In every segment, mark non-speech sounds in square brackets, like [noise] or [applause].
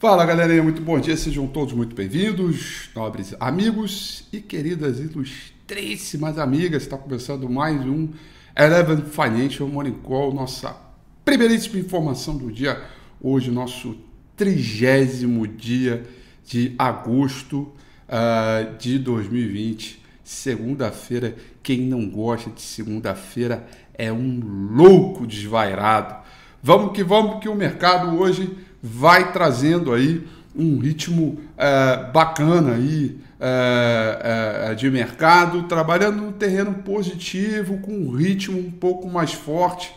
Fala galerinha, muito bom dia, sejam todos muito bem-vindos, nobres amigos e queridas ilustríssimas amigas. Está começando mais um Eleven Financial Morning Call, nossa primeiríssima informação do dia. Hoje, nosso trigésimo dia de agosto uh, de 2020, segunda-feira. Quem não gosta de segunda-feira é um louco desvairado. Vamos que vamos, que o mercado hoje vai trazendo aí um ritmo é, bacana aí é, é, de mercado, trabalhando num terreno positivo, com um ritmo um pouco mais forte,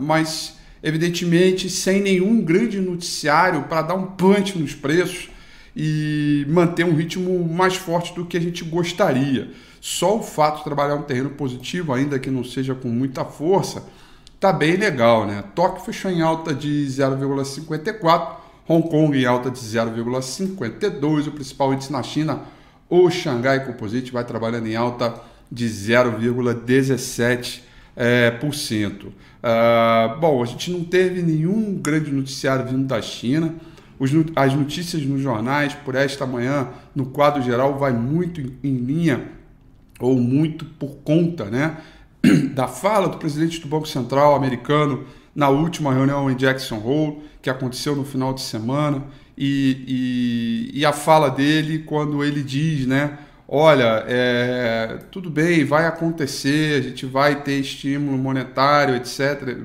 mas evidentemente sem nenhum grande noticiário para dar um punch nos preços e manter um ritmo mais forte do que a gente gostaria. Só o fato de trabalhar um terreno positivo, ainda que não seja com muita força, tá bem legal, né? Tóquio fechou em alta de 0,54, Hong Kong em alta de 0,52, o principal índice na China, o Xangai Composite, vai trabalhando em alta de 0,17%. É, por cento. Uh, bom, a gente não teve nenhum grande noticiário vindo da China. Os, as notícias nos jornais por esta manhã, no quadro geral, vai muito em, em linha ou muito por conta né, [clears throat] da fala do presidente do Banco Central americano na última reunião em Jackson Hole, que aconteceu no final de semana, e, e, e a fala dele quando ele diz, né? Olha, é, tudo bem, vai acontecer, a gente vai ter estímulo monetário, etc.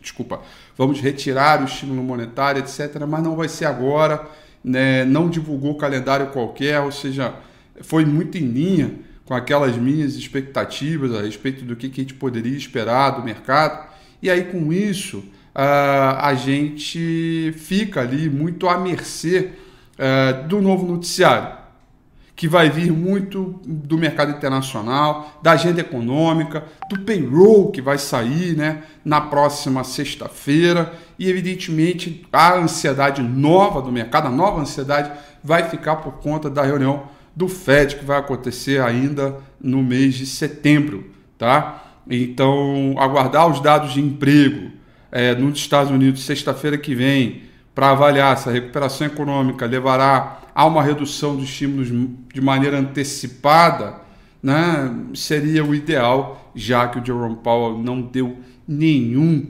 Desculpa, vamos retirar o estímulo monetário, etc. Mas não vai ser agora, né? não divulgou calendário qualquer, ou seja, foi muito em linha com aquelas minhas expectativas a respeito do que, que a gente poderia esperar do mercado. E aí, com isso, uh, a gente fica ali muito à mercê uh, do novo noticiário, que vai vir muito do mercado internacional, da agenda econômica, do payroll que vai sair né, na próxima sexta-feira. E, evidentemente, a ansiedade nova do mercado, a nova ansiedade, vai ficar por conta da reunião do FED que vai acontecer ainda no mês de setembro, tá? Então, aguardar os dados de emprego é, nos Estados Unidos sexta-feira que vem para avaliar se a recuperação econômica levará a uma redução dos estímulos de maneira antecipada, né, seria o ideal, já que o Jerome Powell não deu nenhum,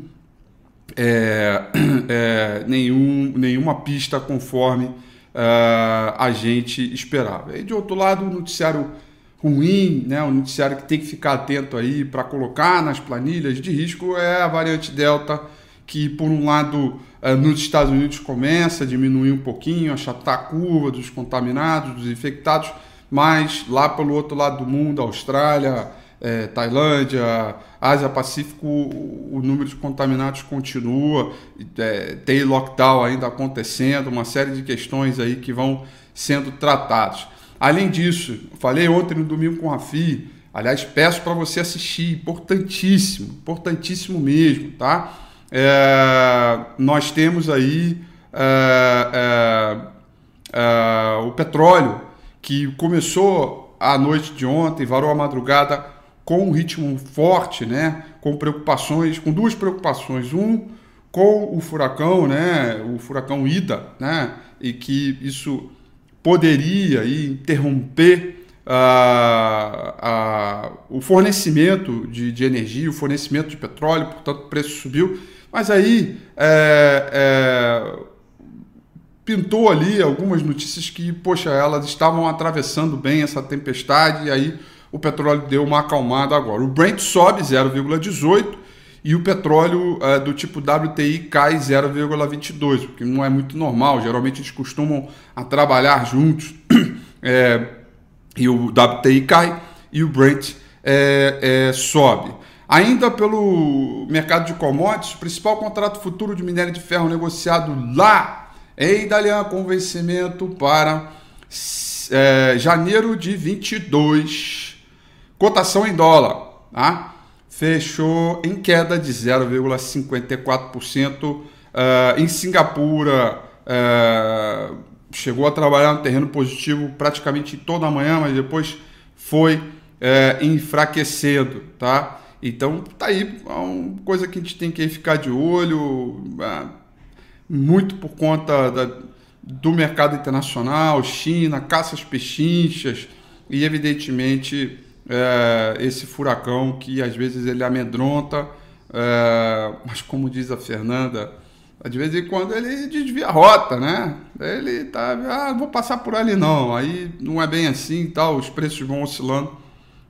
é, [clears throat] é, nenhum nenhuma pista conforme uh, a gente esperava. E de outro lado, o noticiário ruim, né, o noticiário que tem que ficar atento aí para colocar nas planilhas de risco é a variante Delta, que por um lado uh, nos Estados Unidos começa a diminuir um pouquinho, achatar a curva dos contaminados, dos infectados, mas lá pelo outro lado do mundo, Austrália, é, Tailândia, Ásia Pacífico, o, o, número de contaminados continua, é, tem lockdown ainda acontecendo, uma série de questões aí que vão sendo tratadas. Além disso, falei ontem no domingo com a FI, aliás, peço para você assistir, importantíssimo, importantíssimo mesmo, tá? É, nós temos aí é, é, é, o petróleo que começou a noite de ontem, varou a madrugada com um ritmo forte, né? Com preocupações, com duas preocupações. Um, com o furacão, né? O furacão Ida, né? E que isso poderia aí, interromper uh, o fornecimento de, de, energia, o fornecimento de petróleo, portanto o preço subiu. Mas aí é, é, pintou ali algumas notícias que, poxa, elas estavam atravessando bem essa tempestade e aí o petróleo deu uma acalmada agora. O Brent sobe 0,18 e o petróleo é, do tipo WTI cai 0,22, o que não é muito normal. Geralmente eles costumam a trabalhar juntos [clears throat] é, e o WTI cai e o Brent é, é, sobe. Ainda pelo mercado de commodities, o principal contrato futuro de minério de ferro negociado lá em Dalian com vencimento para é, janeiro de 22 Cotação em dólar, tá? fechou em queda de 0,54%. Uh, ah, em Singapura, uh, chegou a trabalhar no terreno positivo praticamente toda a manhã, mas depois foi uh, enfraquecendo, tá? Então, tá aí, é uma coisa que a gente tem que ficar de olho. muito por conta da, do mercado internacional, China, caças pechinchas e, evidentemente, é, esse furacão que às vezes ele amedronta, é, mas como diz a Fernanda, de vez em quando ele desvia a rota, né? Ele tá, ah, vou passar por ali não, aí não é bem assim tal, os preços vão oscilando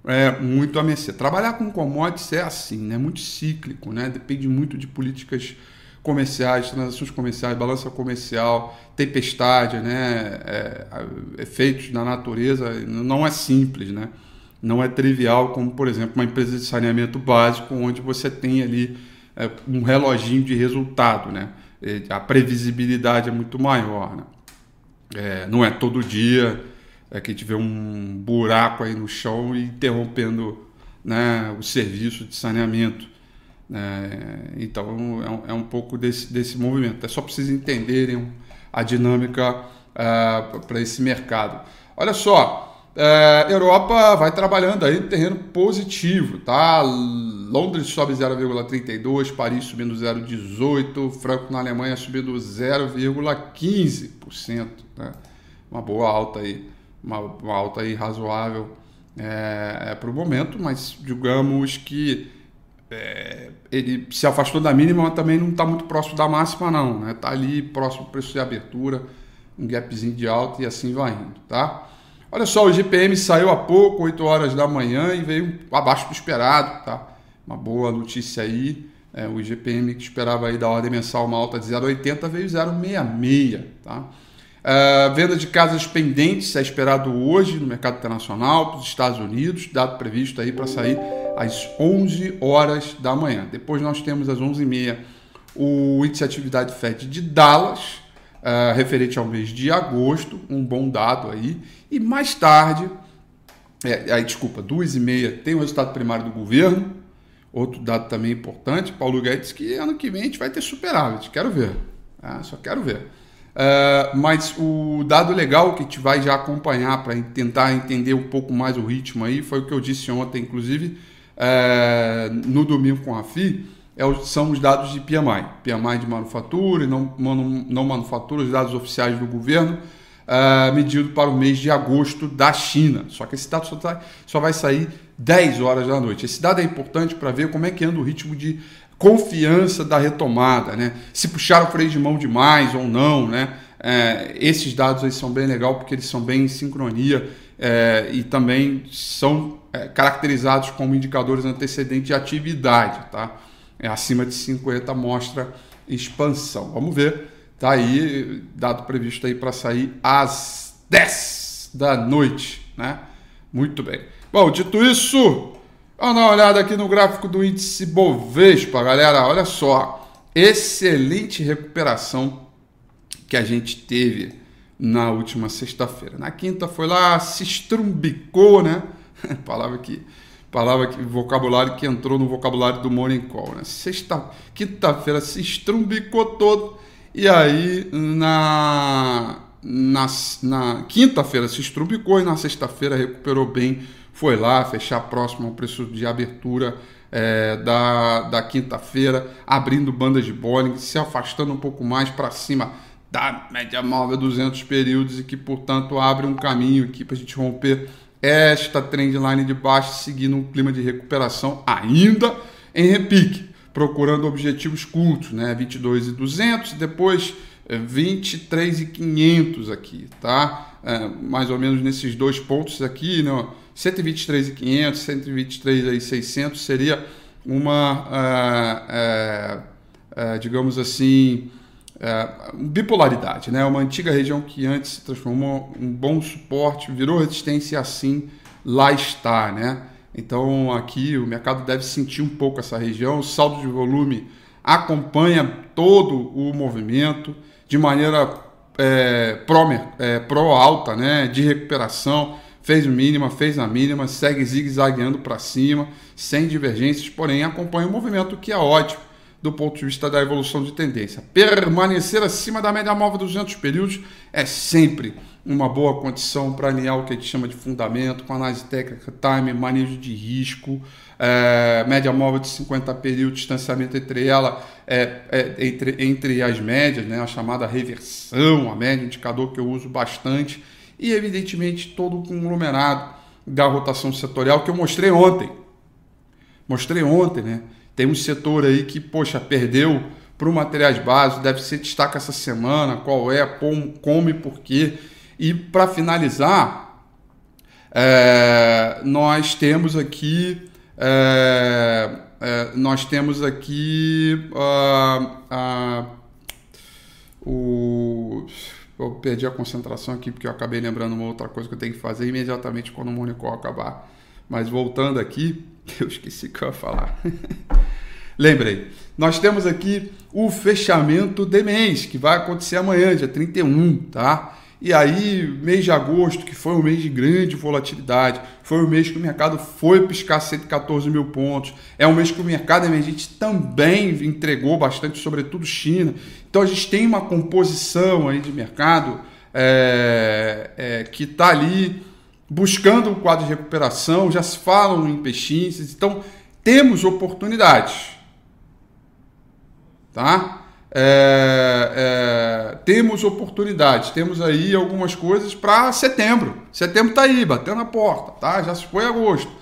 é, muito a mercê. Trabalhar com commodities é assim, né? Muito cíclico, né? Depende muito de políticas comerciais, transações comerciais, balança comercial, tempestade, né? É, efeitos da natureza, não é simples, né? Não é trivial como, por exemplo, uma empresa de saneamento básico, onde você tem ali é, um reloginho de resultado, né? A previsibilidade é muito maior, né? É, não é todo dia é, que tiver um buraco aí no chão e interrompendo né, o serviço de saneamento. É, então é um, é um, pouco desse, desse movimento. É só para vocês entenderem a dinâmica uh, para esse mercado. Olha só, uh, Europa vai trabalhando aí no terreno positivo, tá? Londres sobe 0,32, Paris subindo 0,18, Franco na Alemanha subindo 0,15%, né? Uma boa alta aí, uma, uma alta aí razoável é, é para o momento, mas digamos que é, ele se afastou da mínima, mas também não está muito próximo da máxima, não. Né? Tá ali próximo do preço de abertura, um gapzinho de alta e assim vai indo, tá? Olha só, o GPM saiu há pouco, 8 horas da manhã, e veio abaixo do esperado, tá? Uma boa notícia aí. É, o GPM que esperava aí da ordem mensal uma alta de 0,80 veio 0,66, tá? Uh, venda de casas pendentes é esperado hoje no mercado internacional, para os Estados Unidos, dado previsto aí para sair às 11 horas da manhã. Depois nós temos às 11h30 o índice de atividade FED de Dallas, uh, referente ao mês de agosto, um bom dado aí. E mais tarde, é, aí, desculpa, 2h30 tem o resultado primário do governo, outro dado também importante, Paulo Guedes, que ano que vem a gente vai ter superávit, quero ver, ah, só quero ver. Uh, mas o dado legal que a gente vai já acompanhar para tentar entender um pouco mais o ritmo aí foi o que eu disse ontem, inclusive, é, no domingo com a FI, são os dados de PMI, PMI de manufatura e não, não manufatura, os dados oficiais do governo, é, medido para o mês de agosto da China. Só que esse dado só, tá, só vai sair 10 horas da noite. Esse dado é importante para ver como é que anda o ritmo de confiança da retomada, né? Se puxaram o freio de mão demais ou não, né? É, esses dados aí são bem legal porque eles são bem em sincronia é, e também são é, caracterizados como indicadores antecedentes de atividade, tá? É, acima de 50 mostra expansão. Vamos ver, tá aí, dado previsto aí para sair às 10 da noite, né? Muito bem. Bom, dito isso, vamos dar uma olhada aqui no gráfico do índice Bovespa, galera. Olha só, excelente recuperação que a gente teve na última sexta-feira. Na quinta foi lá, se estrumbicou, né? [laughs] palavra que palavra que vocabulário que entrou no vocabulário do morning call, né? Sexta, quinta-feira se estrumbicou todo e aí na na, na quinta-feira se estrumbicou e na sexta-feira recuperou bem, foi lá fechar próximo ao preço de abertura é, da, da quinta-feira, abrindo bandas de Bollinger, se afastando um pouco mais para cima da média móvel 200 períodos e que, portanto, abre um caminho aqui para a gente romper esta trendline de baixo, seguindo um clima de recuperação ainda em repique, procurando objetivos curtos, né? 22 e 200, depois 23 e 500 aqui, tá? É, mais ou menos nesses dois pontos aqui, né? 123 e 500, 123 e 600 seria uma, é, é, é digamos assim, é, bipolaridade, né? Uma antiga região que antes se transformou um bom suporte, virou resistência e assim lá está, né? Então aqui o mercado deve sentir um pouco essa região, o saldo de volume acompanha todo o movimento de maneira é, pró, é, pró alta, né? De recuperação, fez mínima, fez a mínima, segue zigue-zagueando para cima, sem divergências, porém acompanha o movimento que é ótimo do ponto de vista da evolução de tendência. Permanecer acima da média móvel dos 200 períodos é sempre uma boa condição para alinhar o que a gente chama de fundamento, com análise técnica, time, manejo de risco, é, média móvel de 50 períodos, distanciamento entre ela, é, é, entre, entre as médias, né, a chamada reversão, a média, indicador que eu uso bastante, e evidentemente todo o conglomerado da rotação setorial que eu mostrei ontem. Mostrei ontem, né? Tem um setor aí que, poxa, perdeu para o materiais básicos, deve ser destaque essa semana, qual é, como, como e por quê. E para finalizar, é, nós temos aqui é, é, nós temos aqui uh, uh, o eu perdi a concentração aqui porque eu acabei lembrando uma outra coisa que eu tenho que fazer imediatamente quando o Monicol acabar. Mas voltando aqui, [laughs] eu esqueci o que eu ia falar. [laughs] Lembrei, nós temos aqui o fechamento de mês, que vai acontecer amanhã, dia 31, tá? E aí, mês de agosto, que foi um mês de grande volatilidade, foi o mês que o mercado foi piscar 114 mil pontos, é um mês que o mercado emergente também entregou bastante, sobretudo China. Então a gente tem uma composição aí de mercado é, é, que está ali buscando um quadro de recuperação, já se falam em peixinhos, então temos oportunidades. Tá? É, é, temos oportunidades, temos aí algumas coisas para setembro. Setembro está aí, batendo na porta, tá? Já se foi agosto.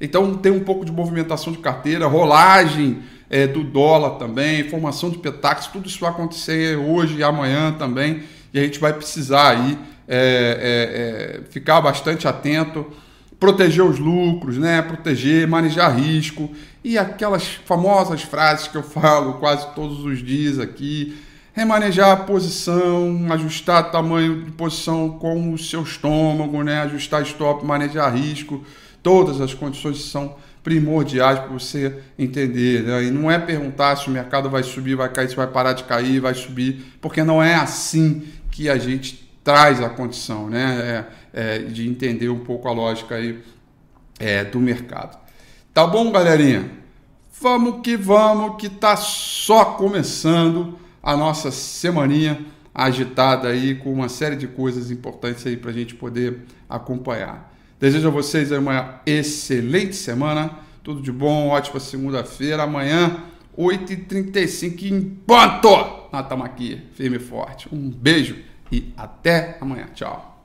Então tem um pouco de movimentação de carteira, rolagem é, do dólar também, formação de petax, tudo isso vai acontecer hoje e amanhã também. E a gente vai precisar aí é, é, é ficar bastante atento proteger os lucros, né? proteger, manejar risco e aquelas famosas frases que eu falo quase todos os dias aqui, remanejar a posição, ajustar tamanho de posição com o seu estômago, né? ajustar stop, manejar risco, todas as condições são primordiais para você entender. Né? E não é perguntar se o mercado vai subir, vai cair, se vai parar de cair, vai subir, porque não é assim que a gente traz a condição né, é, é, de entender um pouco a lógica aí, é, do mercado. Tá bom, galerinha? Vamos que vamos, que tá só começando a nossa semaninha agitada aí com uma série de coisas importantes aí para a gente poder acompanhar. Desejo a vocês uma excelente semana, tudo de bom, ótima segunda-feira. Amanhã, 8h35 em na Tamaqui, firme e forte. Um beijo e até amanhã. Tchau.